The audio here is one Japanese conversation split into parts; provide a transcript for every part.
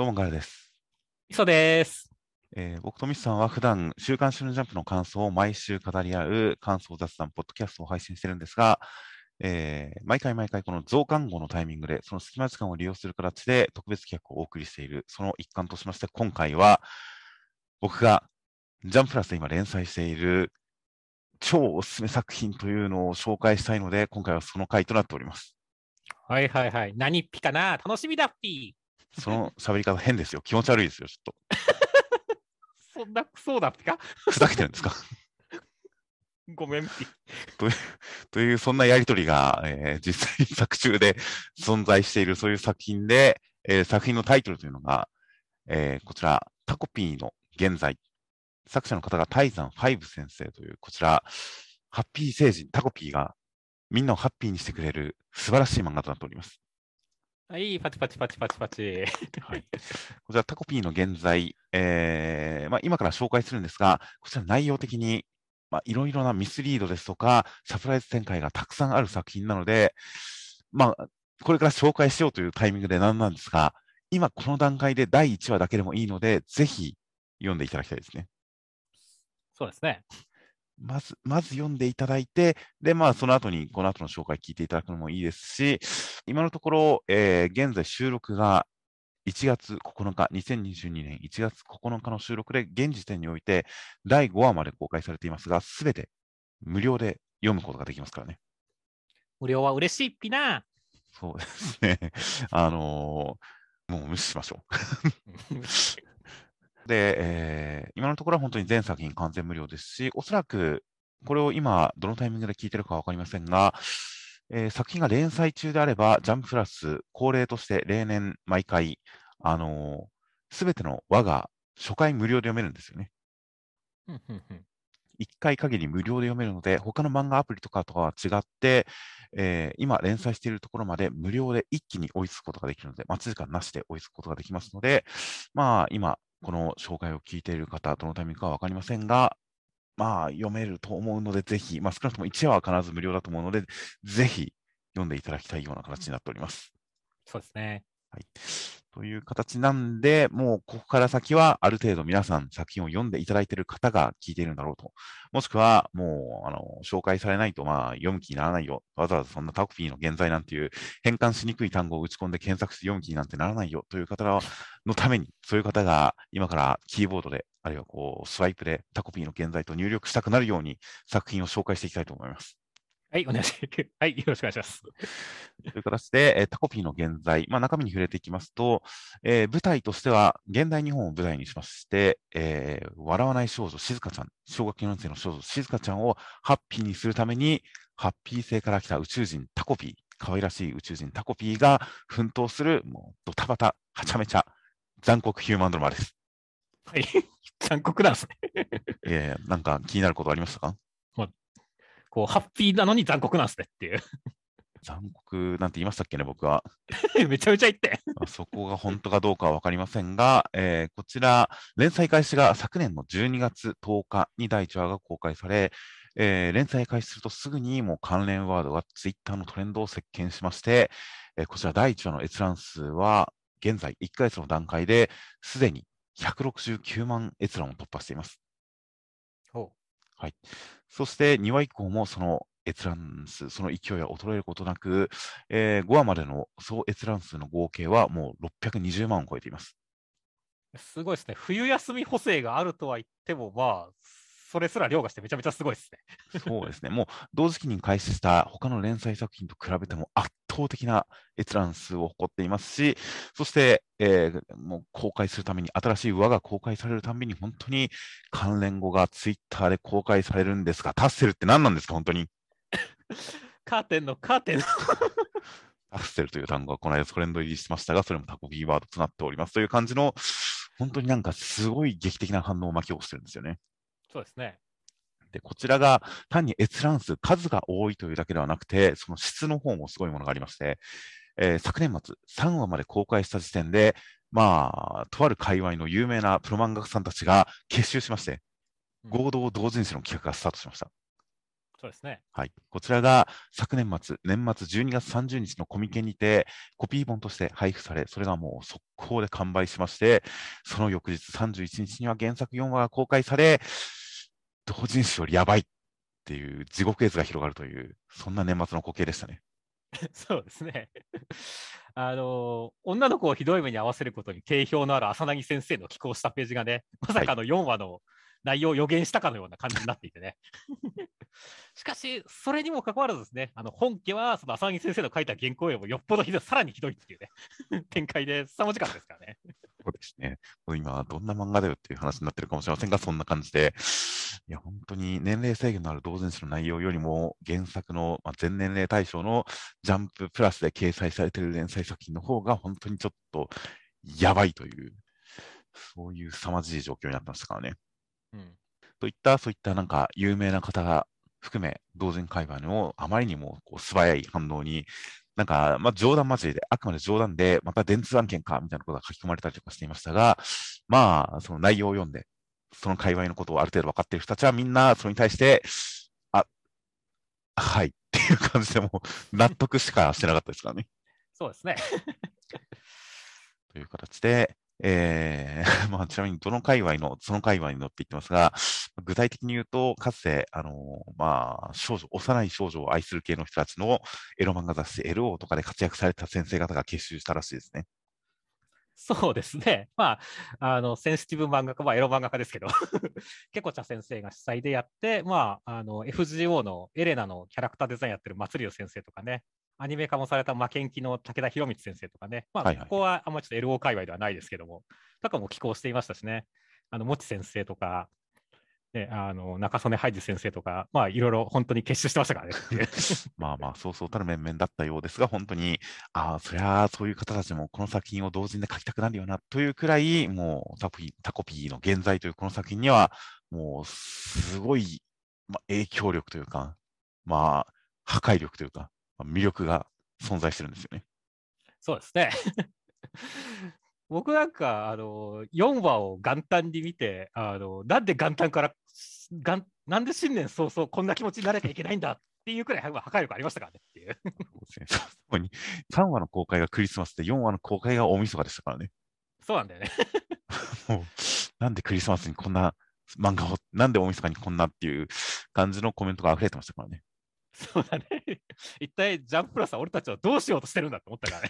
どうもガヤです。磯です。えー僕とミスさんは普段週刊誌のジャンプの感想を毎週語り合う感想雑談ポッドキャストを配信してるんですが、えー毎回毎回この増刊号のタイミングでその隙間時間を利用する形で特別企画をお送りしているその一環としまして今回は僕がジャンププラスで今連載している超おすすめ作品というのを紹介したいので今回はその回となっております。はいはいはい。何っぴかな？楽しみだっぴその喋り方変ですよ。気持ち悪いですよ。ちょっ そんなクソだっぴか？と。ふざけてるんですか？ごめんぴ。という、そんなやりとりが、えー実際に作中で存在している、そういう作品で、えー作品のタイトルというのが、えーこちら、タコピーの現在。作者の方がタイザン5先生という、こちら、ハッピー星人、タコピーが、みんなをハッピーにしてくれる素晴らしい漫画となっております。はい、パチパチパチパチパチ。はい。こちら、タコピーの現在、えーまあ、今から紹介するんですが、こちら内容的に、まあ、いろいろなミスリードですとか、サプライズ展開がたくさんある作品なので、まあ、これから紹介しようというタイミングでなんなんですが、今この段階で第1話だけでもいいので、ぜひ読んでいただきたいですね。そうですね。まず、まず読んでいただいて、で、まあ、その後に、この後の紹介聞いていただくのもいいですし、今のところ、えー現在収録が1月9日、2022年1月9日の収録で、現時点において、第5話まで公開されていますが、すべて無料で読むことができますからね。無料は嬉しいっぴな。そうですね。あのーもう無視しましょう。で、えー今のところは本当に全作品完全無料ですし、おそらくこれを今、どのタイミングで聞いてるかわかりませんが、えー作品が連載中であれば、ジャンププラス恒例として例年毎回、あのすべての輪が初回無料で読めるんですよね。うんうんうん1回限り無料で読めるので、他の漫画アプリとかとは違って、えー今連載しているところまで無料で一気に追いつくことができるので、待ち時間なしで追いつくことができますので、まあ今、この紹介を聞いている方、どのタイミングかは分かりませんが、まあ読めると思うので、ぜひ、まあ少なくとも1話は必ず無料だと思うので、ぜひ読んでいただきたいような形になっております。そうですね。はい。という形なんで、もうここから先はある程度皆さん作品を読んでいただいている方が聞いているんだろうと。もしくは、もう、あの、紹介されないと、まあ、読む気にならないよ。わざわざそんなタコピーの現在なんていう変換しにくい単語を打ち込んで検索して読む気になんてならないよという方のために、そういう方が今からキーボードで、あるいはこう、スワイプでタコピーの現在と入力したくなるように作品を紹介していきたいと思います。はい、お願いします。はい、よろしくお願いします。という形で、えータコピーの現在、まあ、中身に触れていきますと、えー舞台としては、現代日本を舞台にしまして、えー笑わない少女、静香ちゃん、小学4年生の少女、静香ちゃんをハッピーにするために、ハッピー星から来た宇宙人タコピー、可愛らしい宇宙人タコピーが奮闘する、もうドタバタ、はちゃめちゃ、残酷ヒューマンドラマです。はい。残酷なんですね。えーなんか気になることありましたか？こう、ハッピーなのに残酷なんですねっていう。残酷なんて言いましたっけね、僕は。めちゃめちゃ言って。まあそこが本当かどうかは分かりませんが、えーこちら、連載開始が昨年の12月10日に第1話が公開され、えー連載開始するとすぐにもう関連ワードがツイッターのトレンドを席巻しまして、えーこちら第1話の閲覧数は現在1ヶ月の段階ですでに169万閲覧を突破しています。ほそして2話以降もその閲覧数、その勢いは衰えることなく、え5話までの総閲覧数の合計はもう620万を超えています。う。すごいですね。冬休み補正があるとは言っても、まあ、それすら凌駕してめちゃめちゃすごいですね。そうですね。もう同時期に開始した他の連載作品と比べても圧倒的な閲覧数を誇っていますし、そして、えーもう公開するために、新しい輪が公開されるたびに、本当に関連語がツイッターで公開されるんですが、タッセルって何なんですか、本当に。カーテンのカーテンの。タッセルという単語がこの間トレンド入りしましたが、それもタコキーワードとなっておりますという感じの、本当になんかすごい劇的な反応を巻き起こしてるんですよね。そうですね。で、こちらが単に閲覧数、数が多いというだけではなくて、その質の方もすごいものがありまして、えー昨年末、3話まで公開した時点で、まあ、とある界隈の有名なプロ漫画家さんたちが結集しまして、うん合同同人誌の企画がスタートしました。そうですね。はい。こちらが昨年末、年末12月30日のコミケにて、コピー本として配布され、それがもう速攻で完売しまして、その翌日31日には原作4話が公開され、同人誌よりやばいっていう地獄絵図が広がるという、そんな年末の光景でしたね。そうですね。あの女の子をひどい目に遭わせることに定評のある浅薙先生の寄稿したページがね、まさかの4話の内容を予言したかのような感じになっていてね。しかし、それにもかかわらずですね、あの本家はその浅薙先生の書いた原稿よりもよっぽどひどい、さらにひどいっていうね、展開で凄まじかったですからね。そうですね。今、どんな漫画だよっていう話になってるかもしれませんが、そんな感じで、いや、本当に年齢制限のある同人誌の内容よりも、原作の、まあ、全年齢対象のジャンププラスで掲載されている連載作品の方が、本当にちょっとやばいという、そういう凄まじい状況になってましたからね。うん、といった、そういったなんか有名な方が含め、同人会話のあまりにもこう素早い反応に、なんか、まあ、冗談交じりで、あくまで冗談で、また電通案件か、みたいなことが書き込まれたりとかしていましたが、まあ、その内容を読んで、その界隈のことをある程度分かっている人たちはみんなそれに対して、あ、はいっていう感じでもう納得しかしてなかったですからね。そうですね。という形で、えー まあ、ちなみにどの界隈の、その界隈のって言ってますが、具体的に言うと、かつて、あのまあ、少女、幼い少女を愛する系の人たちのエロ漫画雑誌 LO とかで活躍された先生方が結集したらしいですね。そうですね。まあ、あの、センシティブ漫画家、まあ、エロ漫画家ですけど、ケコチャ先生が主催でやって、まあ、あの、FGO のエレナのキャラクターデザインやってる松竜先生とかね、アニメ化もされた負けん気の武田博光先生とかね、まあ、はいはいここはあんまりちょっと LO 界隈ではないですけども、とかも寄稿していましたしね、あの、もち先生とか、ね、あの、中曽根ハイジ先生とか、まあ、いろいろ本当に結集してましたからね。まあまあ、そうそうたる面々だったようですが、本当に、ああ、そりゃあ、そういう方たちもこの作品を同人で書きたくなるよな、というくらい、もうタコピー、タコピーの現在というこの作品には、もう、すごい、まあ、影響力というか、まあ、破壊力というか、まあ魅力が存在してるんですよね。そうですね。僕なんか、あの、4話を元旦に見て、あの、なんで元旦から、元なんで新年早々こんな気持ちになれなきゃいけないんだっていうくらい破壊力ありましたからねっていう。そうですね。そこに、3話の公開がクリスマスで、4話の公開が大晦日でしたからね。そうなんだよね。もう、なんでクリスマスにこんな漫画を、なんで大晦日にこんなっていう感じのコメントが溢れてましたからね。そうだね。一体ジャンププラスは俺たちはどうしようとしてるんだって思ったからね。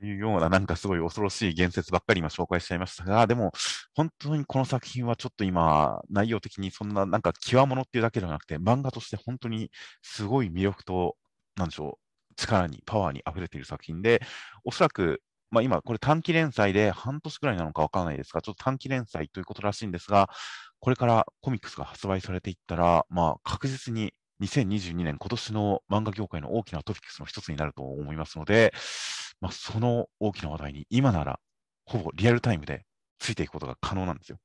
というような、なんかすごい恐ろしい言説ばっかり今紹介しちゃいましたが、でも、本当にこの作品はちょっと今、内容的にそんな、なんか極物っていうだけではなくて、漫画として本当にすごい魅力と、なんでしょう、力に、パワーに溢れている作品で、おそらく、まあ今、これ短期連載で半年くらいなのかわからないですが、ちょっと短期連載ということらしいんですが、これからコミックスが発売されていったら、まあ確実に2022年、今年の漫画業界の大きなトピックスの一つになると思いますので、まあ、その大きな話題に今なら、ほぼリアルタイムでついていくことが可能なんですよ。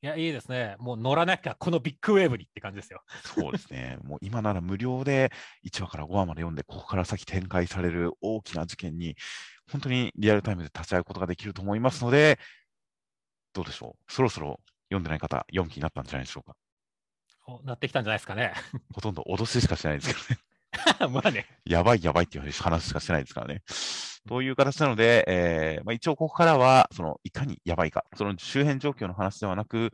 いや、いいですね。もう乗らなきゃこのビッグウェーブにって感じですよ。そうですね。もう今なら無料で1話から5話まで読んで、ここから先展開される大きな事件に、本当にリアルタイムで立ち会うことができると思いますので、どうでしょう。そろそろ読んでない方、4期になったんじゃないでしょうか。おなってきたんじゃないですかね。ほとんど脅ししかしてないですけどね。まあね。やばいやばいっていう話しかしてないですからね。という形なので、えーまあ、一応ここからは、そのいかにやばいか、その周辺状況の話ではなく、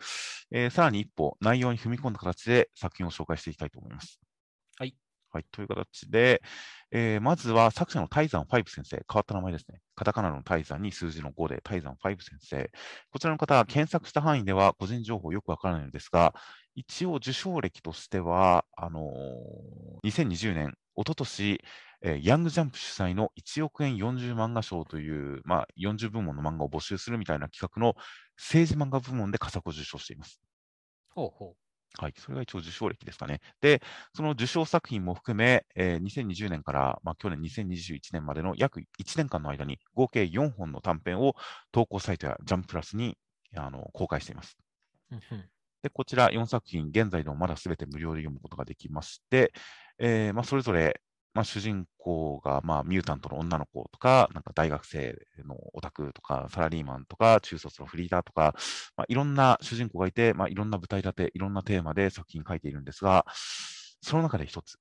えーさらに一歩内容に踏み込んだ形で作品を紹介していきたいと思います。はい。はい、という形で、えーまずは作者の泰山5先生、変わった名前ですね。カタカナの泰山に数字の5で泰山5先生。こちらの方検索した範囲では個人情報よくわからないのですが、一応受賞歴としては、あのー2020年、一昨年、えーヤングジャンプ主催の1億円40漫画賞という、まあ、40部門の漫画を募集するみたいな企画の政治漫画部門で佳作を受賞しています。ほうほうはい、それが一応受賞歴ですかね。で、その受賞作品も含め、えー2020年から、まあ、去年2021年までの約1年間の間に合計4本の短編を投稿サイトやジャンププラスにあの公開しています。で、こちら4作品、現在でもまだすべて無料で読むことができまして、えーまあ、それぞれまあ、主人公が、まあ、ミュータントの女の子とか、なんか大学生のオタクとか、サラリーマンとか、中卒のフリーターとか、まあ、いろんな主人公がいて、まあ、いろんな舞台立て、いろんなテーマで作品書いているんですが、その中で一つ、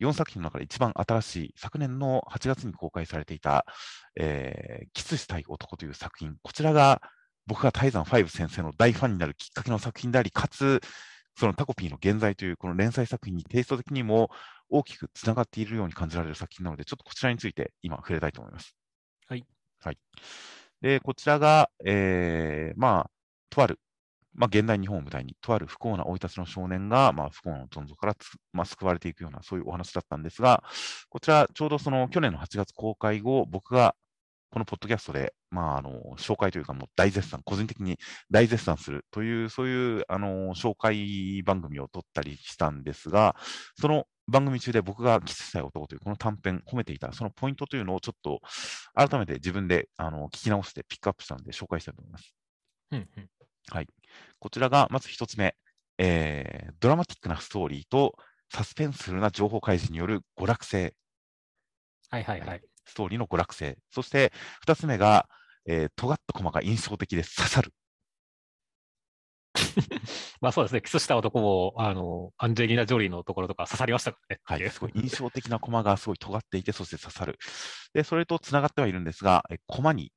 4作品の中で一番新しい、昨年の8月に公開されていた、えー、キスしたい男という作品、こちらが僕が泰山5先生の大ファンになるきっかけの作品であり、かつ、そのタコピーの現在というこの連載作品にテイスト的にも大きくつながっているように感じられる作品なので、ちょっとこちらについて今触れたいと思います。はい。はい。で、こちらが、えー、まあ、とあるまあ、現代日本を舞台に、とある不幸な生い立ちの少年が、まあ、不幸のどん底からまあ、救われていくような、そういうお話だったんですが、こちら、ちょうどその去年の8月公開後、僕がこのポッドキャストで、まあ、あの紹介というか、もう大絶賛、個人的に大絶賛するという、そういうあの紹介番組を撮ったりしたんですが、その番組中で僕がキスしたい男というこの短編褒めていた、そのポイントというのをちょっと改めて自分であの聞き直してピックアップしたので紹介したいと思います。うんうん、はい。こちらがまず一つ目、えー、ドラマティックなストーリーとサスペンスな情報開示による娯楽性。はいはいはい。ストーリーの娯楽性。そして二つ目が、えー、尖ったコマが印象的で刺さる。まあそうですね、キスした男も、あの、アンジェリーナ・ジョリーのところとか刺さりましたからね。はい、すごい印象的なコマがすごい尖っていて、そして刺さる。で、それと繋がってはいるんですが、えコマに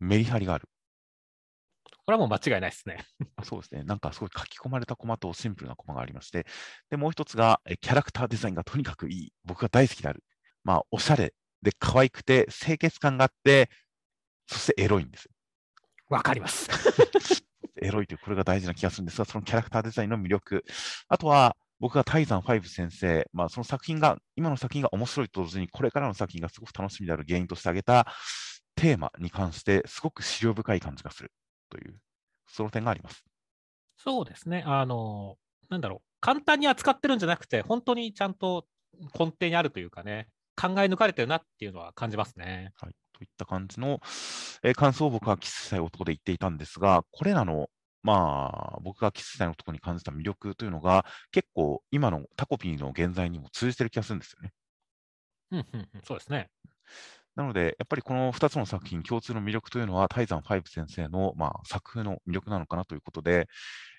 メリハリがある。これはもう間違いないですね。そうですね。なんかすごい書き込まれたコマとシンプルなコマがありまして、で、もう一つが、キャラクターデザインがとにかくいい。僕が大好きである。まあ、おしゃれで可愛くて、清潔感があって、そしてエロいんですよ。わかります。エロいという、これが大事な気がするんですが、そのキャラクターデザインの魅力。あとは、僕がタイザン5先生、まあ、その作品が、今の作品が面白いと同時に、これからの作品がすごく楽しみである原因として挙げたテーマに関して、すごく資料深い感じがする。という、その点があります。そうですね。あの、なんだろう、簡単に扱ってるんじゃなくて、本当にちゃんと根底にあるというかね、考え抜かれてるなっていうのは感じますね。はい。といった感じの、えー、感想を僕はキスしたい男で言っていたんですが、これらの、まあ、僕がキスしたい男に感じた魅力というのが、結構今のタコピーの現在にも通じてる気がするんですよね。うんうんうん、そうですね。なので、やっぱりこの2つの作品、共通の魅力というのは、泰山ファイブ先生の、まあ、作風の魅力なのかなということで、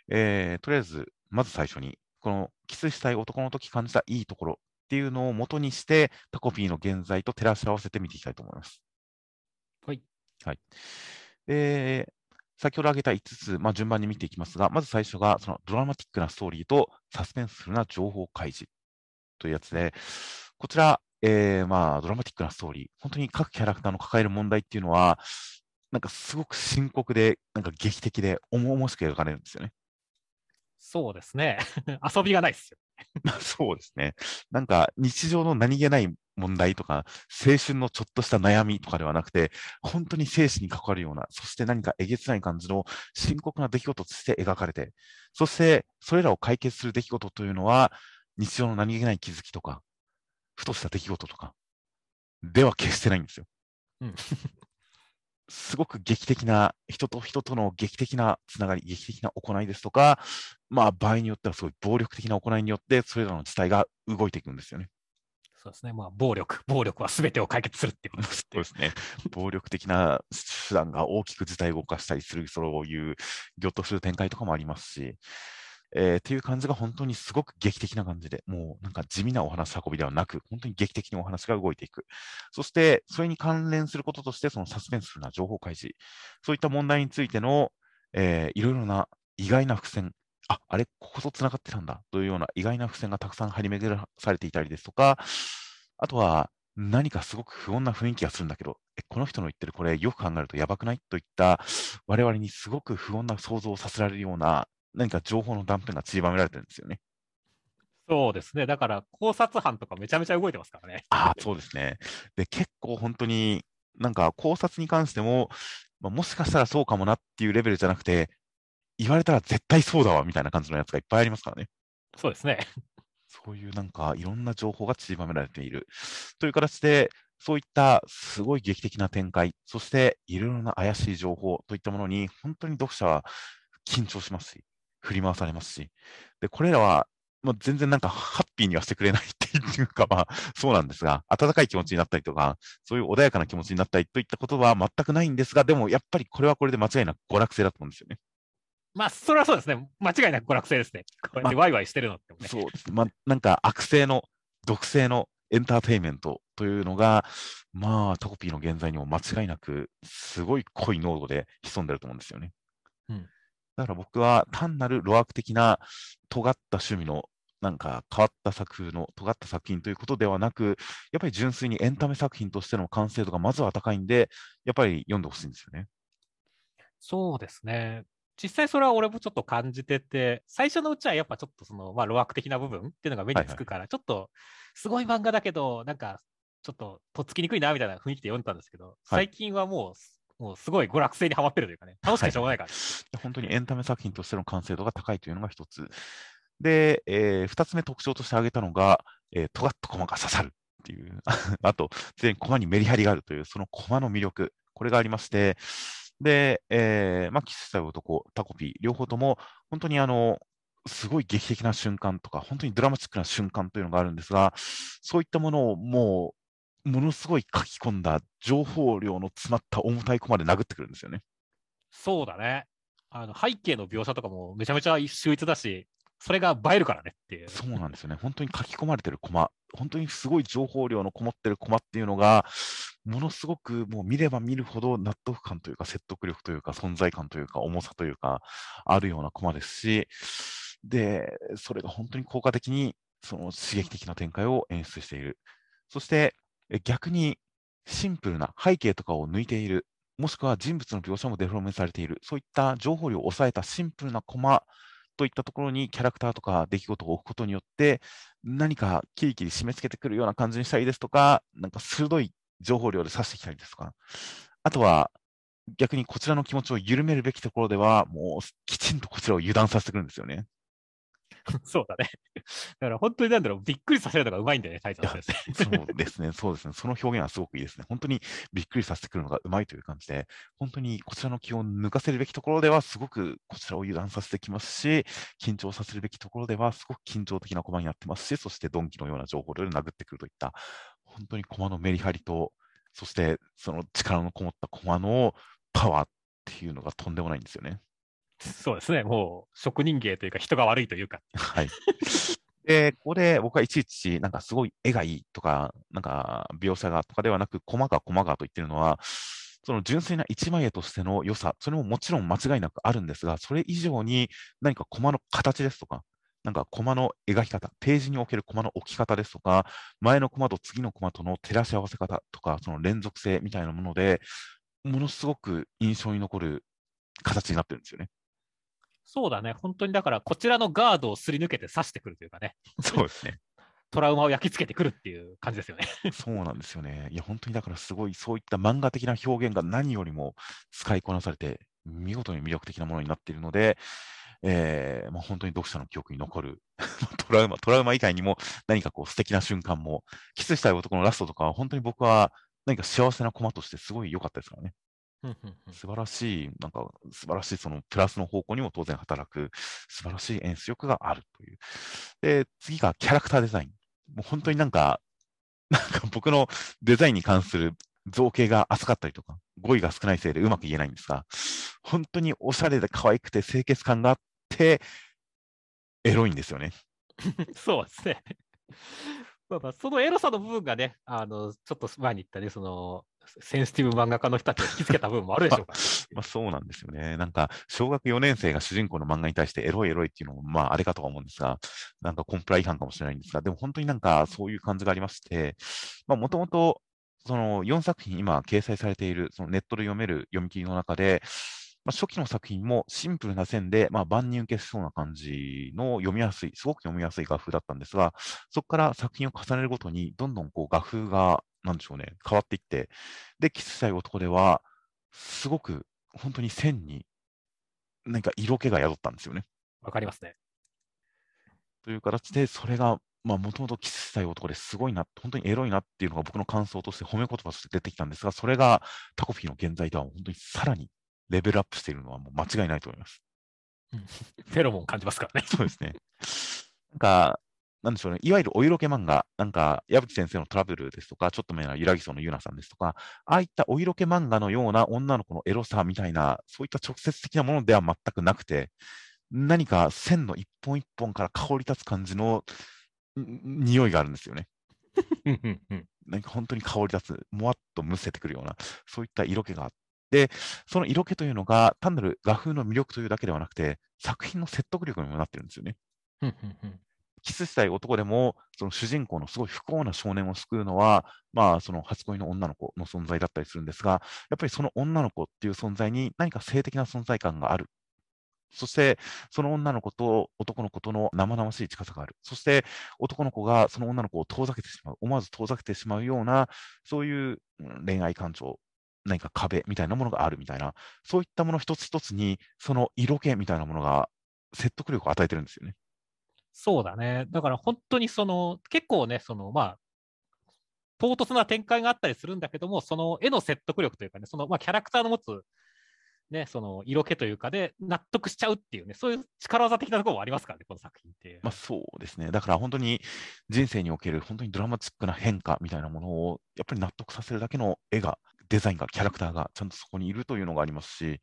えー、とりあえず、まず最初に、このキスしたい男の時感じたいいところっていうのを元にして、タコピーの現在と照らし合わせて見ていきたいと思います。はい。はい。で、先ほど挙げた5つ、まあ、順番に見ていきますが、まず最初が、そのドラマティックなストーリーとサスペンスな情報開示というやつで、こちら、えー、まあ、ドラマティックなストーリー、本当に各キャラクターの抱える問題っていうのは、なんかすごく深刻で、なんか劇的で、重々しく描かれるんですよね。そうですね。遊びがないですよ。そうですね。なんか日常の何気ない問題とか、青春のちょっとした悩みとかではなくて、本当に生死に関わるような、そして何かえげつない感じの深刻な出来事として描かれて、そしてそれらを解決する出来事というのは、日常の何気ない気づきとか、ふとした出来事とか、では決してないんですよ。うん、すごく劇的な、人と人との劇的なつながり、劇的な行いですとか、まあ場合によってはすごい暴力的な行いによって、それらの事態が動いていくんですよね。そうですね。まあ、暴力、暴力は全てを解決するっていうことです、そうですね。暴力的な手段が大きく事態を動かしたりする、そういうぎょっとする展開とかもありますし、えー、っていう感じが本当にすごく劇的な感じで、もうなんか地味なお話運びではなく、本当に劇的にお話が動いていく。そして、それに関連することとして、そのサスペンスな情報開示、そういった問題についての、えー、いろいろな意外な伏線、あ、あれ、ここと繋がってたんだ。というような意外な伏線がたくさん張り巡らされていたりですとか、あとは、何かすごく不穏な雰囲気がするんだけど、え、この人の言ってるこれよく考えるとやばくない？といった我々にすごく不穏な想像をさせられるような何か情報の断片が散りばめられてるんですよね。そうですね。だから考察班とかめちゃめちゃ動いてますからね。ああ、そうですね。で、結構本当になんか考察に関しても、まあ、もしかしたらそうかもなっていうレベルじゃなくて、言われたら絶対そうだわみたいな感じのやつがいっぱいありますからね。そうですね。そういうなんかいろんな情報が散りばめられている。という形で、そういったすごい劇的な展開、そしていろいろな怪しい情報といったものに、本当に読者は緊張しますし、振り回されますし、で、これらはまあ、全然なんかハッピーにはしてくれないっていうか、まあ、そうなんですが、温かい気持ちになったりとか、そういう穏やかな気持ちになったりといったことは全くないんですが、でもやっぱりこれはこれで間違いなく娯楽性だと思うんですよね。まあ、それはそうですね。間違いなく娯楽性ですね。こうやってワイワイしてるのってもね。そうですね。まあ、なんか悪性の、毒性のエンターテインメントというのが、まあ、タコピーの現在にも間違いなく、すごい濃い濃度で潜んでると思うんですよね。うんだから僕は単なる路悪的な尖った趣味のなんか変わった作風の尖った作品ということではなく、やっぱり純粋にエンタメ作品としての完成度がまずは高いんで、やっぱり読んでほしいんですよね。そうですね。実際それは俺もちょっと感じてて、最初のうちはやっぱちょっとその、まあ、路悪的な部分っていうのが目につくから、ちょっとすごい漫画だけど、なんかちょっととっつきにくいなみたいな雰囲気で読んだんですけど、最近はもう、もうすごい娯楽性にはまってるというかね、楽しくてしょうがないから、本当にエンタメ作品としての完成度が高いというのが一つ。で、えー二つ目特徴として挙げたのが、えー尖った駒が刺さるっていう、あと、常に駒にメリハリがあるという、その駒の魅力、これがありまして、で、えーまあ、キスしたい男、タコピー、両方とも、本当にあの、すごい劇的な瞬間とか、本当にドラマチックな瞬間というのがあるんですが、そういったものをもう、ものすごい書き込んだ情報量の詰まった重たい駒で殴ってくるんですよね。そうだね。あの背景の描写とかもめちゃめちゃ秀逸だし、それが映えるからねっていう。そうなんですよね。本当に書き込まれてるコマ、本当にすごい情報量のこもってるコマっていうのが、ものすごくもう見れば見るほど納得感というか、説得力というか、存在感というか、重さというか、あるようなコマですし、で、それが本当に効果的に、その刺激的な展開を演出している。そして、え逆にシンプルな背景とかを抜いている、もしくは人物の描写もデフォルメされている、そういった情報量を抑えたシンプルなコマといったところにキャラクターとか出来事を置くことによって、何かキリキリ締め付けてくるような感じにしたりですとか、なんか鋭い情報量で刺してきたりですとか、あとは逆にこちらの気持ちを緩めるべきところでは、もうきちんとこちらを油断させてくるんですよね。そうだね。だから本当になんだろう、びっくりさせるのがうまいんだよね、タイトル。そうですね、そうですね。その表現はすごくいいですね。本当にびっくりさせてくるのがうまいという感じで、本当にこちらの気を抜かせるべきところでは、すごくこちらを油断させてきますし、緊張させるべきところでは、すごく緊張的な駒になってますし、そしてドンキのような情報量で殴ってくるといった、本当に駒のメリハリと、そしてその力のこもった駒のパワーっていうのがとんでもないんですよね。そうですね、もう職人芸というか、人が悪いというか。はい。で、ここで僕はいちいち、なんかすごい絵がいいとか、なんか描写がとかではなく、細が細がと言ってるのは、その純粋な一枚絵としての良さ、それももちろん間違いなくあるんですが、それ以上に何かコマの形ですとか、なんかコマの描き方、ページにおけるコマの置き方ですとか、前のコマと次のコマとの照らし合わせ方とか、その連続性みたいなもので、ものすごく印象に残る形になってるんですよね。そうだね、本当にだから、こちらのガードをすり抜けて刺してくるというかね、そうですね。トラウマを焼き付けてくるっていう感じですよね。そうなんですよね。いや、本当にだからすごい、そういった漫画的な表現が何よりも使いこなされて、見事に魅力的なものになっているので、えーまあ、本当に読者の記憶に残る トラウマ、トラウマ以外にも何かこう素敵な瞬間も、キスしたい男のラストとかは本当に僕は何か幸せなコマとしてすごい良かったですからね。素晴らしい、なんか素晴らしいそのプラスの方向にも当然働く素晴らしい演出力があるという。で、次がキャラクターデザイン。もう本当になんか、なんか僕のデザインに関する造形が浅かったりとか、語彙が少ないせいでうまく言えないんですが、本当におしゃれで可愛くて清潔感があって、エロいんですよね。そうですね。まあまあ、そのエロさの部分がね、あの、ちょっと前に言ったね、その、センシティブ漫画家の人たちを引きつけた部分もあるでしょうか、まあそうなんですよね。なんか、小学4年生が主人公の漫画に対してエロいエロいっていうのも、まああれかとは思うんですが、なんかコンプライ違反かもしれないんですが、でも本当になんかそういう感じがありまして、まあもともと、その4作品今掲載されている、そのネットで読める読み切りの中で、まあ、初期の作品もシンプルな線で、まあ、万人受けしそうな感じの読みやすい、すごく読みやすい画風だったんですが、そこから作品を重ねるごとに、どんどんこう画風が、なんでしょうね、変わっていって、で、キスしたい男では、すごく本当に線に何か色気が宿ったんですよね。わかりますね。という形で、それが、まあ、もともとキスしたい男ですごいな、本当にエロいなっていうのが僕の感想として褒め言葉として出てきたんですが、それがタコピーの現在では本当にさらにレベルアップしているのはもう間違いないと思います。フェロモン感じますからね。そうですね。か、なんでしょうね、いわゆるお色気漫画、なんか、矢吹先生のトラブルですとか、ちょっと目なゆらぎそのゆなさんですとか、ああいったお色気漫画のような女の子のエロさみたいな、そういった直接的なものでは全くなくて、何か線の一本一本から香り立つ感じの匂いがあるんですよね。なんか本当に香り立つ、もわっとむせてくるような、そういった色気があって、その色気というのが単なる画風の魅力というだけではなくて、作品の説得力にもなってるんですよね。キスしたい男でも、その主人公のすごい不幸な少年を救うのは、まあ、その初恋の女の子の存在だったりするんですが、やっぱりその女の子っていう存在に何か性的な存在感がある。そして、その女の子と男の子との生々しい近さがある。そして、男の子がその女の子を遠ざけてしまう。思わず遠ざけてしまうような、そういう恋愛感情、何か壁みたいなものがあるみたいな、そういったもの一つ一つに、その色気みたいなものが説得力を与えてるんですよね。そうだね。だから本当にその、結構ね、その、まあ、唐突な展開があったりするんだけども、その絵の説得力というかね、その、まあ、キャラクターの持つ、ね、その色気というかで納得しちゃうっていうね、そういう力技的なところもありますからね、この作品って。まあそうですね。だから本当に人生における本当にドラマチックな変化みたいなものを、やっぱり納得させるだけの絵が、デザインが、キャラクターがちゃんとそこにいるというのがありますし、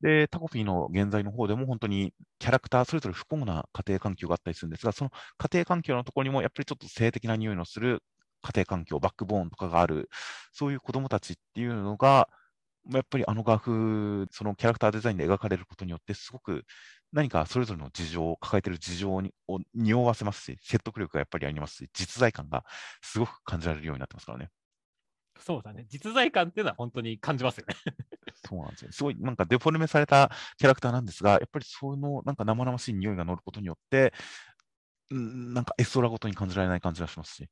で、タコピーの現在の方でも本当にキャラクターそれぞれ不幸な家庭環境があったりするんですが、その家庭環境のところにもやっぱりちょっと性的な匂いのする家庭環境、バックボーンとかがある、そういう子供たちっていうのが、やっぱりあの画風、そのキャラクターデザインで描かれることによって、すごく何かそれぞれの事情を抱えている事情にを匂わせますし、説得力がやっぱりありますし、実在感がすごく感じられるようになってますからね。そうだね。実在感っていうのは本当に感じますよね。そうなんですよ。すごいなんかデフォルメされたキャラクターなんですが、やっぱりそのなんか生々しい匂いが乗ることによって、んなんかエストラごとに感じられない感じがしますし。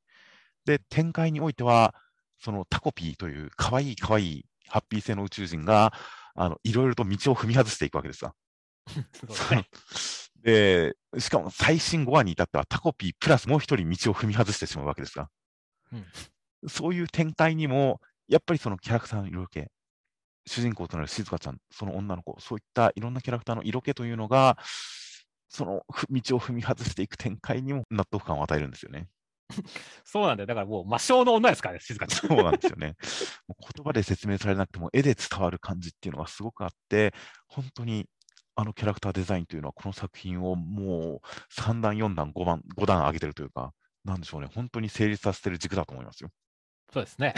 で、展開においては、そのタコピーという可愛い可愛いハッピー性の宇宙人が、あの、いろいろと道を踏み外していくわけですが。で、しかも最新5話に至ってはタコピープラスもう一人道を踏み外してしまうわけですが。うん、そういう展開にも、やっぱりそのキャラクターの色気、主人公となる静香ちゃん、その女の子、そういったいろんなキャラクターの色気というのが、その道を踏み外していく展開にも納得感を与えるんですよね。そうなんだよ。だからもう魔性の女ですからね、静香ちゃん。そうなんですよね。言葉で説明されなくても絵で伝わる感じっていうのがすごくあって、本当にあのキャラクターデザインというのは、この作品をもう3段、4段、5段、5段上げてるというか、なんでしょうね、本当に成立させてる軸だと思いますよ。そうですね。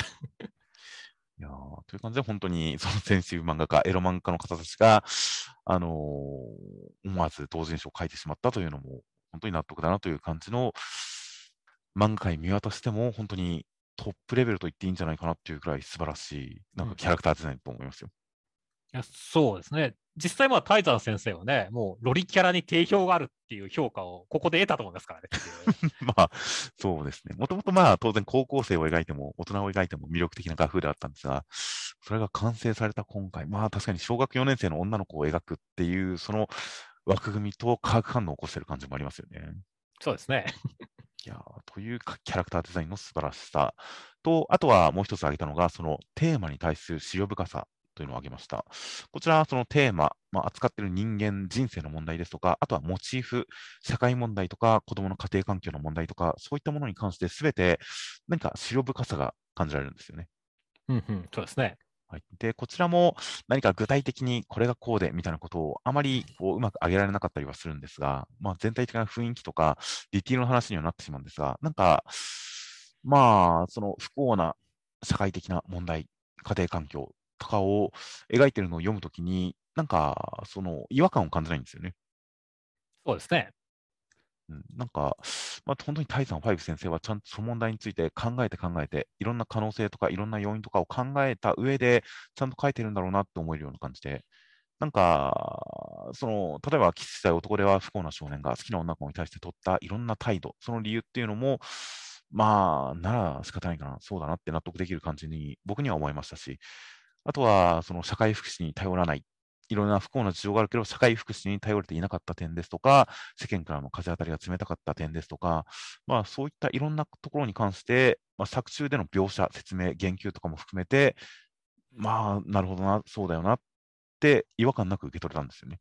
いやという感じで、本当に そのセンシティブ漫画家、エロ漫画家の方たちが、あのー、思わず同人誌を書いてしまったというのも、本当に納得だなという感じの漫画界見渡しても、本当にトップレベルと言っていいんじゃないかなっていうくらい素晴らしい、なんかキャラクターデザインと思いますよ。いやそうですね。実際、まあ、タイザー先生はね、もうロリキャラに定評があるっていう評価をここで得たと思いますからね。まあ、そうですね。もともとまあ、当然高校生を描いても、大人を描いても魅力的な画風であったんですが、それが完成された今回、まあ確かに小学4年生の女の子を描くっていう、その枠組みと化学反応を起こしてる感じもありますよね。そうですね。いやというキャラクターデザインの素晴らしさと、あとはもう一つ挙げたのが、そのテーマに対する資料深さというのを挙げました。こちらはそのテーマ、まあ、扱っている人間、人生の問題ですとか、あとはモチーフ、社会問題とか、子供の家庭環境の問題とか、そういったものに関してすべて何か資料深さが感じられるんですよね。うんうん、そうですね。はい、で、こちらも何か具体的にこれがこうでみたいなことをあまりこううまく挙げられなかったりはするんですが、まあ、全体的な雰囲気とかディティールの話にはなってしまうんですが、なんか、まあ、その不幸な社会的な問題、家庭環境とかを描いてるのを読むときに、なんか、その違和感を感じないんですよね。そうですね。うん、なんか、まあ、本当にタイさん、ファイブ先生はちゃんとその問題について考えて考えて、いろんな可能性とかいろんな要因とかを考えた上で、ちゃんと書いてるんだろうなって思えるような感じで、なんか、その、例えば、キスしたい男では不幸な少年が好きな女の子に対して取ったいろんな態度、その理由っていうのも、まあ、なら仕方ないかな、そうだなって納得できる感じに僕には思いましたし、あとは、その社会福祉に頼らないいろんな不幸な事情があるけど、社会福祉に頼れていなかった点ですとか、世間からの風当たりが冷たかった点ですとか、まあ、そういったいろんなところに関して、まあ、作中での描写、説明、言及とかも含めて、まあ、なるほどな、そうだよなって違和感なく受け取れたんですよね。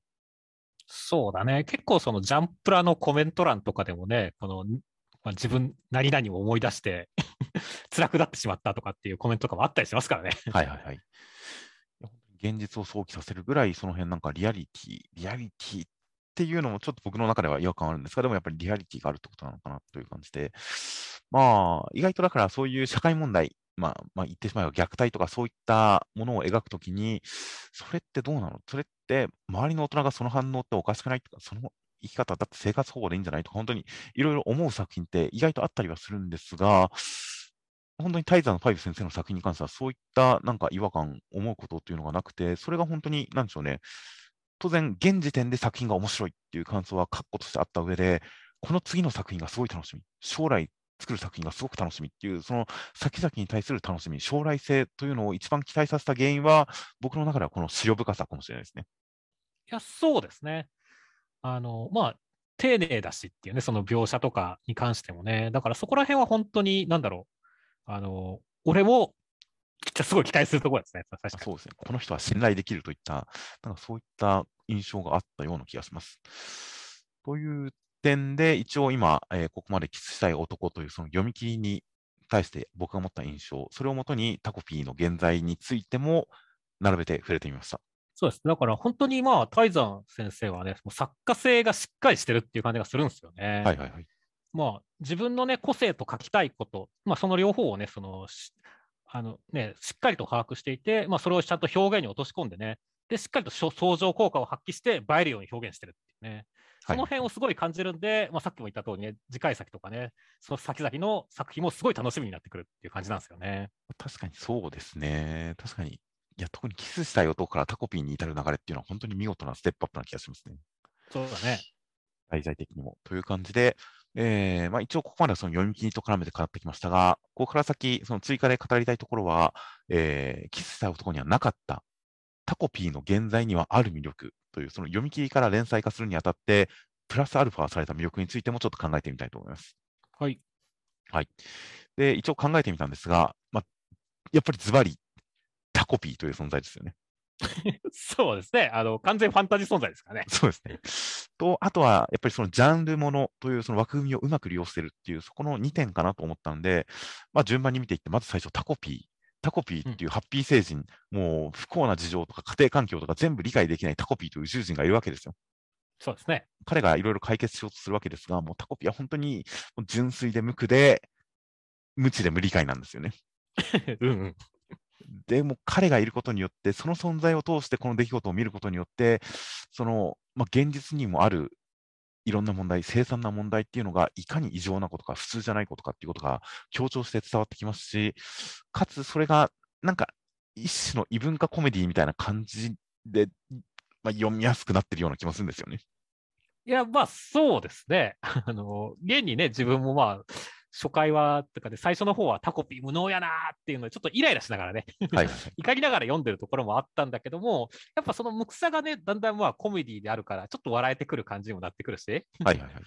そうだね。結構そのジャンプラのコメント欄とかでもね、この、まあ、自分、何々を思い出して 辛くなってしまったとかっていうコメントとかもあったりしますからね。はいはいはい。現実を想起させるぐらい、その辺なんかリアリティ、リアリティっていうのもちょっと僕の中では違和感あるんですが、でもやっぱりリアリティがあるってことなのかなという感じで、まあ、意外とだからそういう社会問題、まあ、まあ、言ってしまえば虐待とかそういったものを描くときに、それってどうなの？それって周りの大人がその反応っておかしくないとか、その生き方だって生活保護でいいんじゃないとか、本当にいろいろ思う作品って意外とあったりはするんですが、本当にタイザーのファイブ先生の作品に関しては、そういったなんか違和感、思うことっていうのがなくて、それが本当に、なんでしょうね、当然、現時点で作品が面白いっていう感想は確固としてあった上で、この次の作品がすごい楽しみ、将来作る作品がすごく楽しみっていう、その先々に対する楽しみ、将来性というのを一番期待させた原因は、僕の中ではこの資料深さかもしれないですね。いや、そうですね。あの、まあ、丁寧だしっていうね、その描写とかに関してもね、だからそこら辺は本当に、なんだろう、あの、俺も、すごい期待するところですね、そうですね。この人は信頼できるといった、なんかそういった印象があったような気がします。という点で、一応今、えー、ここまでキスしたい男というその読み切りに対して僕が持った印象、それをもとにタコピーの現在についても並べて触れてみました。そうです。だから本当にまあ、泰山先生はね、もう作家性がしっかりしてるっていう感じがするんですよね。はいはいはい。まあ、自分のね、個性と書きたいこと、まあ、その両方をね、その、あのね、しっかりと把握していて、まあ、それをちゃんと表現に落とし込んでね、で、しっかりと相乗効果を発揮して、映えるように表現してるっていうね。その辺をすごい感じるんで、はい、まあ、さっきも言った通りね、次回作とかね、その先々の作品もすごい楽しみになってくるっていう感じなんですよね。確かにそうですね。確かに。いや、特にキスしたい男からタコピーに至る流れっていうのは本当に見事なステップアップな気がしますね。そうだね。題材的にも。という感じで、えー、まあ、一応ここまではその読み切りと絡めて語ってきましたが、ここから先、その追加で語りたいところは、えー、キスしたい男にはなかったタコピーの現在にはある魅力という、その読み切りから連載化するにあたって、プラスアルファされた魅力についてもちょっと考えてみたいと思います。はい。はい。で、一応考えてみたんですが、まあ、やっぱりズバリタコピーという存在ですよね。そうですね。あの、完全ファンタジー存在ですかね。そうですね。と、あとは、やっぱりそのジャンルものというその枠組みをうまく利用しているっていう、そこの2点かなと思ったんで、まあ、順番に見ていって、まず最初タコピー。タコピーっていうハッピー星人、うん、もう不幸な事情とか家庭環境とか全部理解できないタコピーという宇宙人がいるわけですよ。そうですね。彼がいろいろ解決しようとするわけですが、もうタコピーは本当に純粋で無垢で、無知で無理解なんですよね。うん、うん。でも彼がいることによって、その存在を通してこの出来事を見ることによって、その、まあ、現実にもあるいろんな問題、凄惨な問題っていうのが、いかに異常なことか、普通じゃないことかっていうことが強調して伝わってきますし、かつそれが、なんか、一種の異文化コメディみたいな感じで、まあ、読みやすくなってるような気もするんですよね。いや、まあ、そうですね。あの、現にね、自分もまあ、初回は、とかで、最初の方はタコピー無能やなっていうので、ちょっとイライラしながらね、はい、怒りながら読んでるところもあったんだけども、やっぱその無垢さがね、だんだんまあコメディであるから、ちょっと笑えてくる感じにもなってくるし、はいはいはい。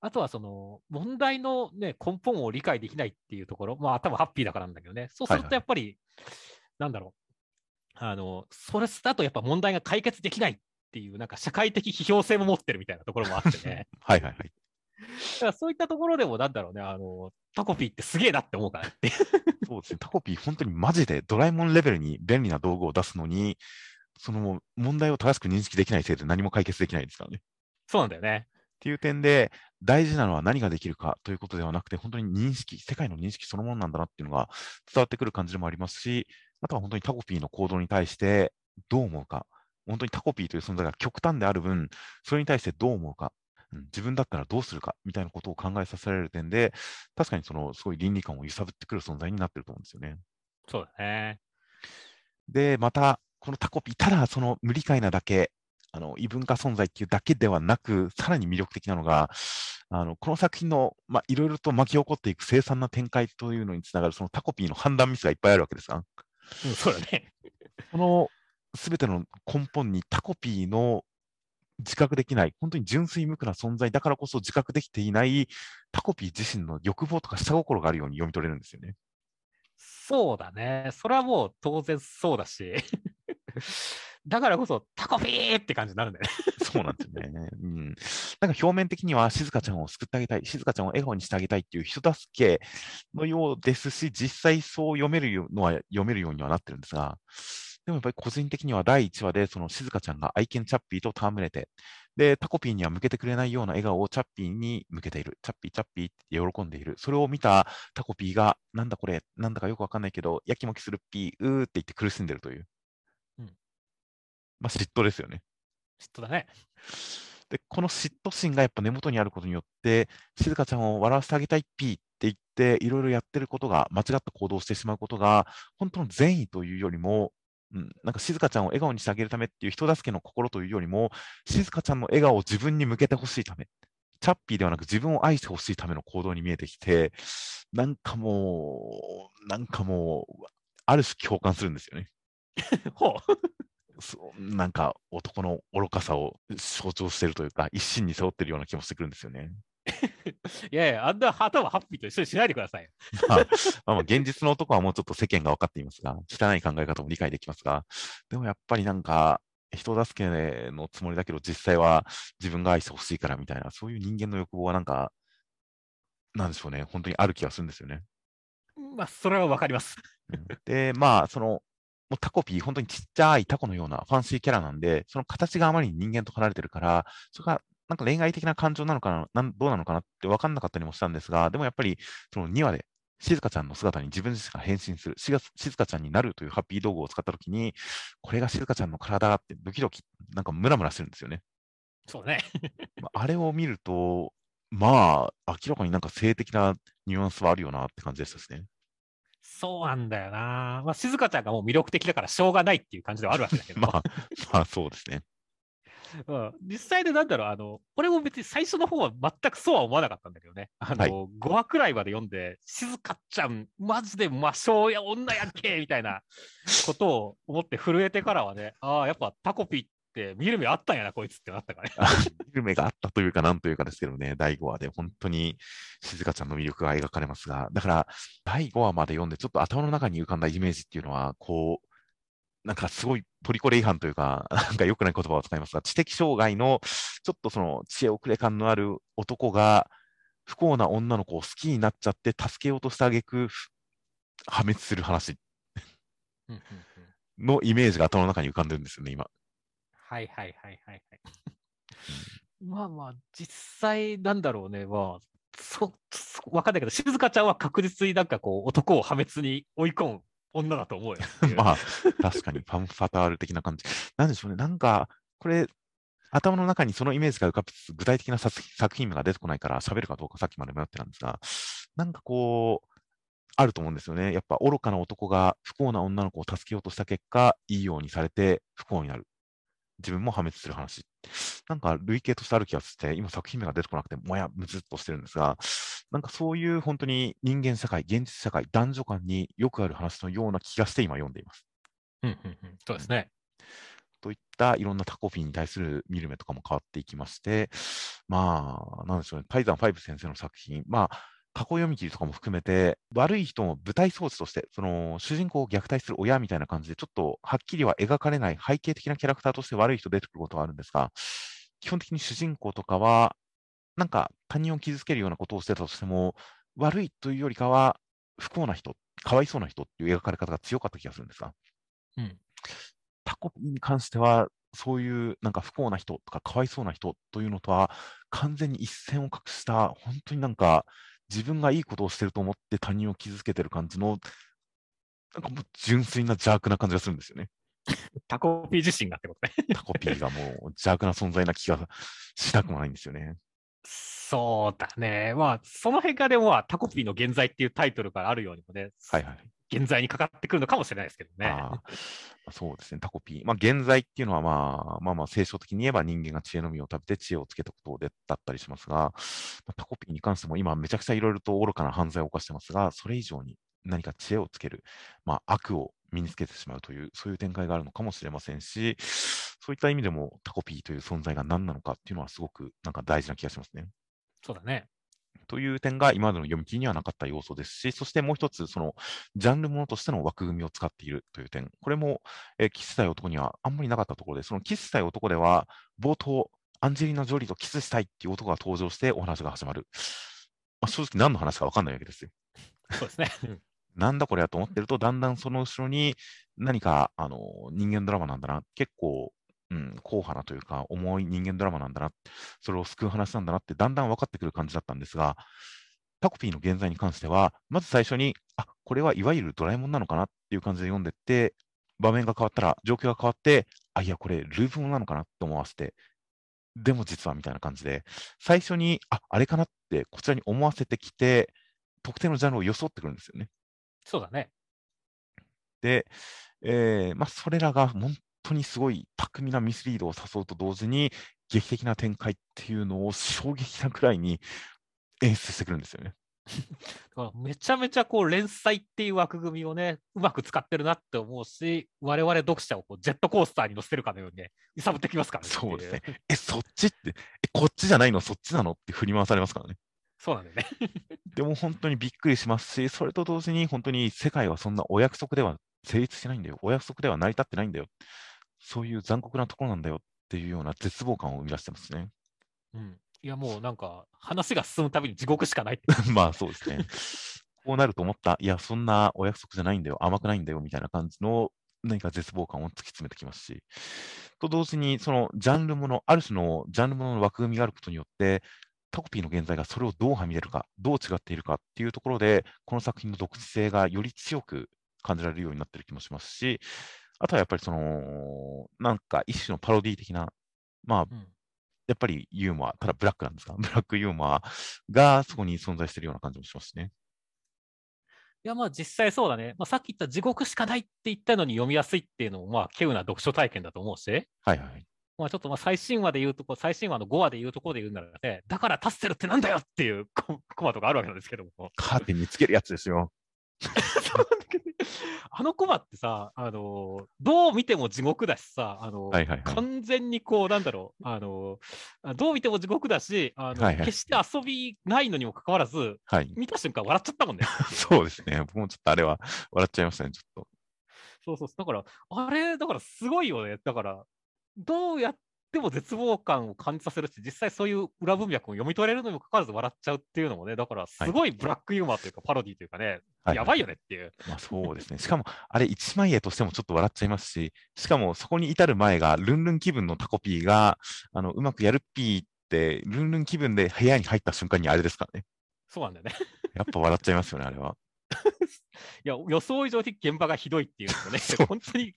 あとはその問題の、ね、根本を理解できないっていうところ、まあ多分ハッピーだからなんだけどね、そうするとやっぱり、はいはい、なんだろう、あの、それだとやっぱ問題が解決できないっていう、なんか社会的批評性も持ってるみたいなところもあってね。はいはいはい。だからそういったところでも、なんだろうね、あの、タコピーってすげえなって思うからって。そうですね、タコピー、本当にマジでドラえもんレベルに便利な道具を出すのに、その問題を正しく認識できないせいで何も解決できないですからね。そうなんだよね。っていう点で、大事なのは何ができるかということではなくて、本当に認識、世界の認識そのものなんだなっていうのが伝わってくる感じでもありますし、あとは本当にタコピーの行動に対してどう思うか、本当にタコピーという存在が極端である分、それに対してどう思うか、うん、自分だったらどうするかみたいなことを考えさせられる点で、確かにそのすごい倫理観を揺さぶってくる存在になってると思うんですよね。そうだね。で、また、このタコピー、ただその無理解なだけ、あの異文化存在っていうだけではなく、さらに魅力的なのが、あのこの作品の、まあ、いろいろと巻き起こっていく凄惨な展開というのにつながる、そのタコピーの判断ミスがいっぱいあるわけですが、うん、そうだね。このすべての根本にタコピーの自覚できない、本当に純粋無垢な存在だからこそ自覚できていないタコピー自身の欲望とか下心があるように読み取れるんですよね。そうだね。それはもう当然そうだし だからこそ、タコピーって感じになるんだよね。そうなんですよね。うん。なんか表面的には静香ちゃんを救ってあげたい、静香ちゃんを笑顔にしてあげたいっていう人助けのようですし、実際そう読めるのは読めるようにはなってるんですが、でもやっぱり個人的には第1話で、その静香ちゃんが愛犬チャッピーと戯れて、で、タコピーには向けてくれないような笑顔をチャッピーに向けている。チャッピー、チャッピーって喜んでいる。それを見たタコピーが、なんだこれ、なんだかよくわかんないけど、やきもきするピー、うーって言って苦しんでるという。うん。まあ、嫉妬ですよね。嫉妬だね。で、この嫉妬心がやっぱ根元にあることによって、静香ちゃんを笑わせてあげたいピーって言って、いろいろやってることが、間違った行動をしてしまうことが、本当の善意というよりも、うん、なんか静香ちゃんを笑顔にしてあげるためっていう人助けの心というよりも、静香ちゃんの笑顔を自分に向けてほしいため、チャッピーではなく自分を愛してほしいための行動に見えてきて、なんかもう、なんかもう、ある種共感するんですよね。ほうそうなんか男の愚かさを象徴しているというか、一心に背負ってるような気もしてくるんですよね。いやいや、あんな頭ハッピーと一緒にしないでください。まあ、まあ、現実の男はもうちょっと世間が分かっていますが、汚い考え方も理解できますが、でもやっぱりなんか、人助けのつもりだけど、実際は自分が愛してほしいからみたいな、そういう人間の欲望はなんか、なんでしょうね、本当にある気がするんですよね。まあ、それは分かります。で、まあ、その、もうタコピー、本当にちっちゃいタコのようなファンシーキャラなんで、その形があまりに人間と離れてるから、それがなんか恋愛的な感情なのかな、なんどうなのかなって分かんなかったりもしたんですが、でもやっぱり、その2話で、静香ちゃんの姿に自分自身が変身する、静香ちゃんになるというハッピー道具を使ったときに、これが静香ちゃんの体だってドキドキ、なんかムラムラしてるんですよね。そうね。あれを見ると、まあ、明らかになんか性的なニュアンスはあるよなって感じでしたしね。そうなんだよな。まあ、静香ちゃんがもう魅力的だからしょうがないっていう感じではあるわけだけど。まあ、まあ、そうですね。うん、実際でなんだろう、あの、俺も別に最初の方は全くそうは思わなかったんだけどね。あの、はい、5話くらいまで読んで、静香ちゃん、マジで魔性や女やっけみたいな ことを思って震えてからはね、ああ、やっぱタコピって見る目あったんやな、こいつってなったからね。見る目があったというか、なんというかですけどね、第5話で本当に静香ちゃんの魅力が描かれますが、だから、第5話まで読んで、ちょっと頭の中に浮かんだイメージっていうのは、こう、なんかすごいトリコレ違反というか、なんか良くない言葉を使いますが、知的障害のちょっとその知恵遅れ感のある男が不幸な女の子を好きになっちゃって助けようとしてあげく破滅する話のイメージが頭の中に浮かんでるんですよね、今。はいはいはいはい、はい。まあまあ、実際なんだろうね、まあ、そ、わかんないけど、静香ちゃんは確実になんかこう、男を破滅に追い込む女だと思うよ。まあ、確かに、ファンファタール的な感じ。なんでしょうね、なんか、これ、頭の中にそのイメージが浮かびつつ、具体的な作品名が出てこないから喋るかどうかさっきまで迷ってたんですが、なんかこう、あると思うんですよね。やっぱ愚かな男が不幸な女の子を助けようとした結果、いいようにされて不幸になる。自分も破滅する話。なんか類型としてある気がして、今作品名が出てこなくて、もやむずっとしてるんですが、なんかそういう本当に人間社会、現実社会、男女間によくある話のような気がして今読んでいます。うんうんうん、そうですね。といったいろんなタコピーに対する見る目とかも変わっていきまして、まあ、なんでしょうね、タイザン5先生の作品、まあ、過去読み切りとかも含めて、悪い人も舞台装置として、その主人公を虐待する親みたいな感じで、ちょっとはっきりは描かれない背景的なキャラクターとして悪い人出てくることはあるんですが、基本的に主人公とかは、なんか他人を傷つけるようなことをしてたとしても、悪いというよりかは、不幸な人、かわいそうな人っていう描かれ方が強かった気がするんですが、うん、タコに関しては、そういうなんか不幸な人とかかわいそうな人というのとは、完全に一線を画した、本当になんか、自分がいいことをしてると思って他人を傷つけてる感じの、なんかもう純粋な邪悪な感じがするんですよね。タコピー自身がってことね。タコピーがもう邪悪な存在な気がしなくもないんですよね。そうだね。まあ、その辺がでも、タコピーの現在っていうタイトルからあるようにもね、はいはい。現在にかかってくるのかもしれないですけどね。あそうですね、タコピー。まあ、現在っていうのは、まあ、まあまあ、聖書的に言えば人間が知恵の実を食べて知恵をつけたことでだったりしますが、まあ、タコピーに関しても今めちゃくちゃいろいろと愚かな犯罪を犯してますが、それ以上に何か知恵をつける、まあ、悪を身につけてしまうという、そういう展開があるのかもしれませんし、そういった意味でもタコピーという存在が何なのかっていうのはすごくなんか大事な気がしますね。そうだね。という点が今までの読み切りにはなかった要素ですし、そしてもう一つ、そのジャンルものとしての枠組みを使っているという点、これも、えーキスしたい男にはあんまりなかったところで、そのキスしたい男では、冒頭、アンジェリーナ・ジョリーとキスしたいっていう男が登場してお話が始まる。まあ、正直何の話か分かんないわけですよ。そうですね。う んなんだこれやと思ってると、だんだんその後ろに何かあの人間ドラマなんだな、結構、うん、硬派なというか、重い人間ドラマなんだな、それを救う話なんだなって、だんだん分かってくる感じだったんですが、タコピーの現在に関しては、まず最初に、あこれはいわゆるドラえもんなのかなっていう感じで読んでって、場面が変わったら、状況が変わって、あ、いや、これ、ループものなのかなって思わせて、でも実はみたいな感じで、最初に、ああれかなって、こちらに思わせてきて、特定のジャンルを装ってくるんですよね。そうだね。で、えーまあ、それらが本当にすごい巧みなミスリードを誘うと同時に、劇的な展開っていうのを衝撃なくらいに演出してくるんですよね。だからめちゃめちゃこう連載っていう枠組みをね、うまく使ってるなって思うし、我々読者をこうジェットコースターに乗せてるかのようにね、揺さぶってきますからね。そうですね。え、そっちって、え、こっちじゃないの？そっちなの？って振り回されますからね。そうなんだよね。でも本当にびっくりしますし、それと同時に本当に世界はそんなお約束では成立しないんだよ。お約束では成り立ってないんだよ。そういう残酷なところなんだよっていうような絶望感を生み出してますね。うん。いやもうなんか、話が進むたびに地獄しかない。まあそうですね。こうなると思った。いや、そんなお約束じゃないんだよ。甘くないんだよ。みたいな感じの何か絶望感を突き詰めてきますし。と同時に、そのジャンルもの、ある種のジャンルものの枠組みがあることによって、タコピーの現在がそれをどうはみ出るか、どう違っているかっていうところで、この作品の独自性がより強く感じられるようになってる気もしますし、あとはやっぱりその、なんか一種のパロディ的な、まあ、うんやっぱりユーモア、ただブラックなんですか、ブラックユーモアがそこに存在しているような感じもしますね。いやまあ実際そうだね。まあ、さっき言った地獄しかないって言ったのに読みやすいっていうのもまあ稀有な読書体験だと思うし、はいはい。まあちょっとまあ最新話で言うとこ、最新話の5話で言うところで言うならね、だからタッセルってなんだよっていうココマとかあるわけなんですけども。カーテンにつけるやつですよ。そうなんだけどねあのコマってさ、あのどう見ても地獄だしさ、あの。完全にこう、なんだろう、あのあどう見ても地獄だし、あのはいはい決して遊びないのにもかかわらず、はい。見た瞬間笑っちゃったもんね。そうですね。僕もちょっとあれは笑っちゃいましたね、ちょっと。そうそうそう。だから、あれ、だからすごいよね。だから、どうやっても絶望感を感じさせるし、実際そういう裏文脈を読み取れるのにもかかわらず笑っちゃうっていうのもね、だからすごいブラックユーモアというか、パロディというかね、はいやばいよねっていう。まあそうですね。しかも、あれ一枚絵としてもちょっと笑っちゃいますし、しかもそこに至る前が、ルンルン気分のタコピーが、あの、うまくやるっぴーって、ルンルン気分で部屋に入った瞬間にあれですからね。そうなんだよね。やっぱ笑っちゃいますよね、あれは。いや、予想以上に現場がひどいっていうのもね本当に。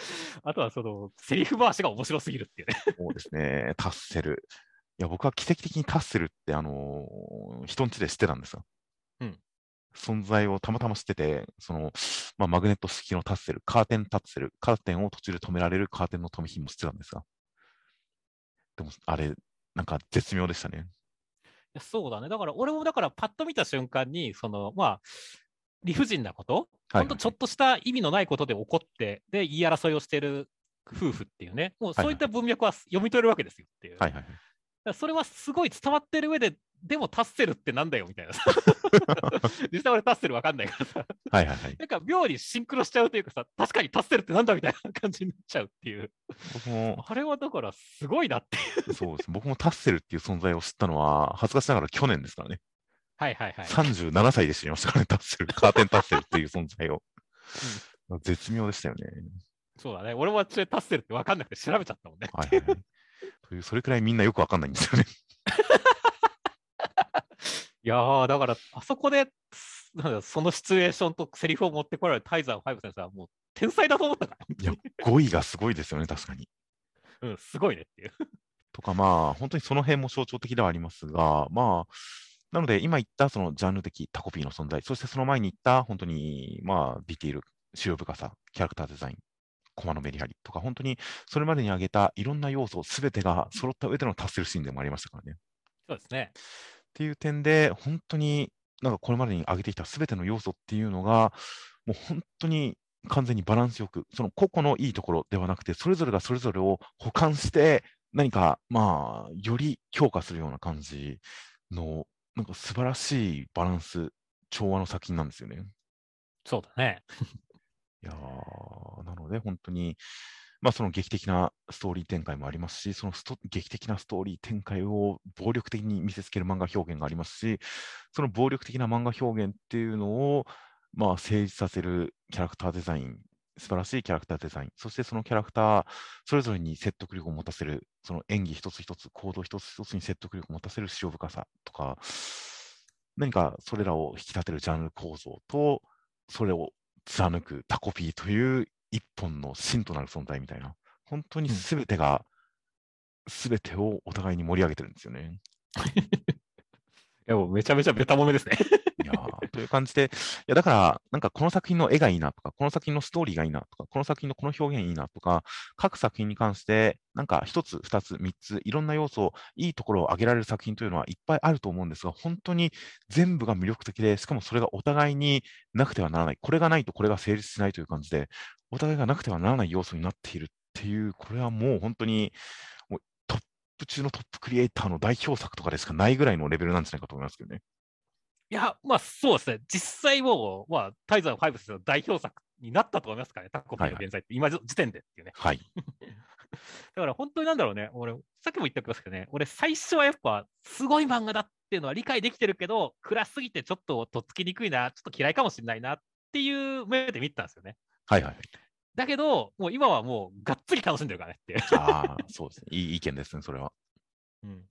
あとはその、セリフ回しが面白すぎるっていうね。そうですね。タッセル。いや、僕は奇跡的にタッセルって、あのー人ん家で知ってたんですよ。うん存在をたまたま知ってて、その、まあ、マグネット式のタッセル、カーテンタッセル、カーテンを途中で止められるカーテンの止め品も知ってたんですが。でも、あれ、なんか絶妙でしたね。いやそうだね。だから、俺もだから、パッと見た瞬間に、その、まあ、理不尽なこと、はいほんとちょっとした意味のないことで起こって、で、言い争いをしてる夫婦っていうね、もうそういった文脈は読み取れるわけですよっていう。はいはいそれはすごい伝わってる上で、でもタッセルってなんだよみたいなさ。実際俺タッセルわかんないからさ。はいはいはい。なんか妙にシンクロしちゃうというかさ、確かにタッセルってなんだみたいな感じになっちゃうっていう。あれはだからすごいなっていう。そうです。僕もタッセルっていう存在を知ったのは、恥ずかしながら去年ですからね。はいはいはい。37歳で知りましたからね、タッセル、カーテンタッセルっていう存在を。絶妙でしたよね。そうだね。俺もタッセルってわかんなくて調べちゃったもんね。はいはいはい。という、それくらいみんなよくわかんないんですよね。いやー、だから、あそこで、すなんだそのシチュエーションとセリフを持ってこられるタイザー5先生はもう天才だと思ったから。いや、語彙がすごいですよね、確かに。うん、すごいねっていう。とか、まあ、本当にその辺も象徴的ではありますが、まあ、なので、今言ったそのジャンル的タコピーの存在、そしてその前に言った本当に、まあ、ディティール、主要深さ、キャラクターデザイン、コマのメリハリとか、本当にそれまでに挙げたいろんな要素、すべてが揃った上での達成るシーンでもありましたからね。そうですね。っていう点で、本当になんかこれまでに挙げてきたすべての要素っていうのが、もう本当に完全にバランスよく、その個々のいいところではなくて、それぞれがそれぞれを補完して、何か、まあ、より強化するような感じの、なんか素晴らしいバランス、調和の作品なんですよね。そうだね。いやーなので、本当に、まあ、その劇的なストーリー展開もありますし、そのスト劇的なストーリー展開を暴力的に見せつける漫画表現がありますし、その暴力的な漫画表現っていうのを、まあ、成立させるキャラクターデザイン、素晴らしいキャラクターデザイン、そしてそのキャラクター、それぞれに説得力を持たせる、その演技一つ一つ、行動一つ一つに説得力を持たせる塩深さとか、何かそれらを引き立てるジャンル構造と、それを貫くタコピーという一本の芯となる存在みたいな、本当にすべてが、すべてをお互いに盛り上げてるんですよね。や、もうめちゃめちゃベタ褒めですね。いやという感じで、いやだから、なんかこの作品の絵がいいなとか、この作品のストーリーがいいなとか、この作品のこの表現いいなとか、各作品に関して、なんか一つ、二つ、三つ、いろんな要素、いいところを挙げられる作品というのはいっぱいあると思うんですが、本当に全部が魅力的で、しかもそれがお互いになくてはならない、これがないとこれが成立しないという感じで、お互いがなくてはならない要素になっているっていう、これはもう本当に、プ中のトップクリエイターの代表作とかでしかないぐらいのレベルなんじゃないかと思いますけどね。いや、まあそうですね。実際もう、まあ、タイザー5スの代表作になったと思いますからね、タコピーの現在って、今時点でっていうね。はい。だから本当になんだろうね、俺、さっきも言ったけどね、俺、最初はやっぱ、すごい漫画だっていうのは理解できてるけど、暗すぎてちょっととっつきにくいな、ちょっと嫌いかもしれないなっていう目で見てたんですよね。はいはい。だけど、もう今はもう、がっつり楽しんでるからねって。ああ、そうですね。いい意見ですね、それは。うん。だ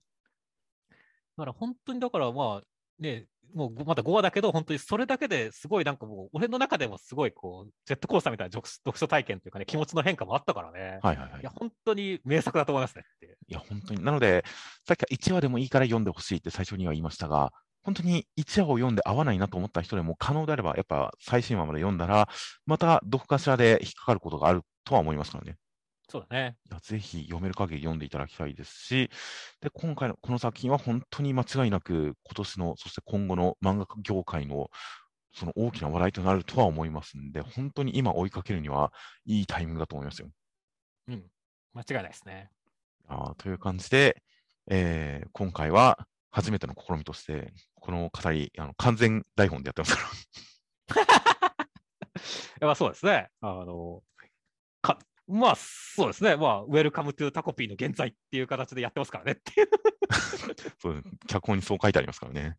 から本当に、だからまあ、ね、もうまだ5話だけど、本当にそれだけですごいなんかもう、俺の中でもすごいこう、ジェットコースターみたいな読読書体験というかね、気持ちの変化もあったからね。はいはいはいいや、。本当に名作だと思いますねっていや、本当に。なので、さっきは1話でもいいから読んでほしいって最初には言いましたが、本当に1話を読んで合わないなと思った人でも可能であれば、やっぱ最新話まで読んだら、またどこかしらで引っかかることがあるとは思いますからね。そうだね。ぜひ読める限り読んでいただきたいですし、で今回のこの作品は本当に間違いなく今年の、そして今後の漫画業界のその大きな話題となるとは思いますんで、本当に今追いかけるにはいいタイミングだと思いますよ。うん。間違いないですね。あーという感じで、えー今回は初めての試みとして、この語り、あの完全台本でやってますから。そうですね。あの、か、まあそうですね。まあ、 welcome to タコピーの原罪っていう形でやってますからねっていう。そう脚本にそう書いてありますからね。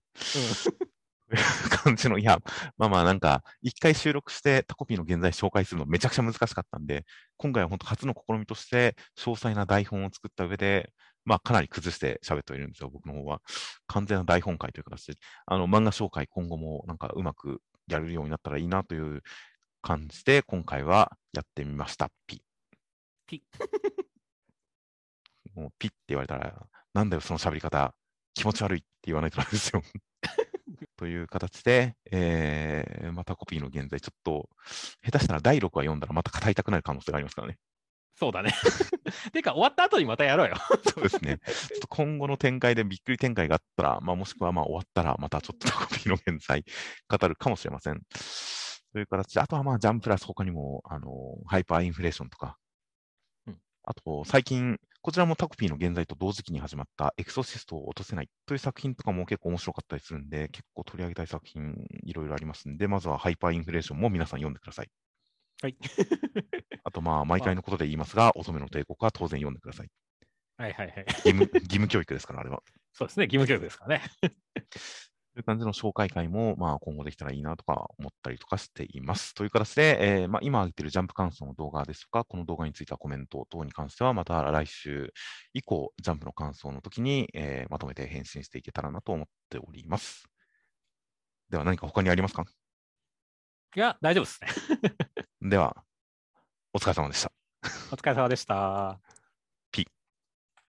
うん 感じの、いや、まあまあなんか、一回収録してタコピーの原罪紹介するのめちゃくちゃ難しかったんで、今回は本当初の試みとして、詳細な台本を作った上で、まあかなり崩して喋ってはいるんですよ、僕の方は。完全な台本会という形で、あの漫画紹介今後もなんかうまくやれるようになったらいいなという感じで、今回はやってみました。ピ。ピ。もうピって言われたら、なんだよその喋り方、気持ち悪いって言わないとダメですよ。という形で、えー、またコピーの現在、ちょっと、下手したら第6話読んだらまた語りたくなる可能性がありますからね。そうだね。てか、終わった後にまたやろうよ。そうですね。ちょっと今後の展開でびっくり展開があったら、まあ、もしくはまあ終わったら、またちょっとコピーの現在、語るかもしれません。という形で、あとはまあ、ジャンプラス他にも、あの、ハイパーインフレーションとか、うんあと、最近、こちらもタコピーの現在と同時期に始まったエクソシストを落とせないという作品とかも結構面白かったりするんで、結構取り上げたい作品いろいろありますんで、まずはハイパーインフレーションも皆さん読んでください。はい。あとまあ、毎回のことで言いますが、乙女の帝国は当然読んでください。はいはいはい。義務義務教育ですから、あれは。そうですね。義務教育ですからね。という感じの紹介会も、まあ、今後できたらいいなとか思ったりとかしています。という形で、えーまあ、今上げているジャンプ感想の動画ですとか、この動画についてはコメント等に関しては、また来週以降、ジャンプの感想の時に、えーまとめて返信していけたらなと思っております。では何か他にありますか？いや、大丈夫ですね。では、お疲れ様でした。お疲れ様でした。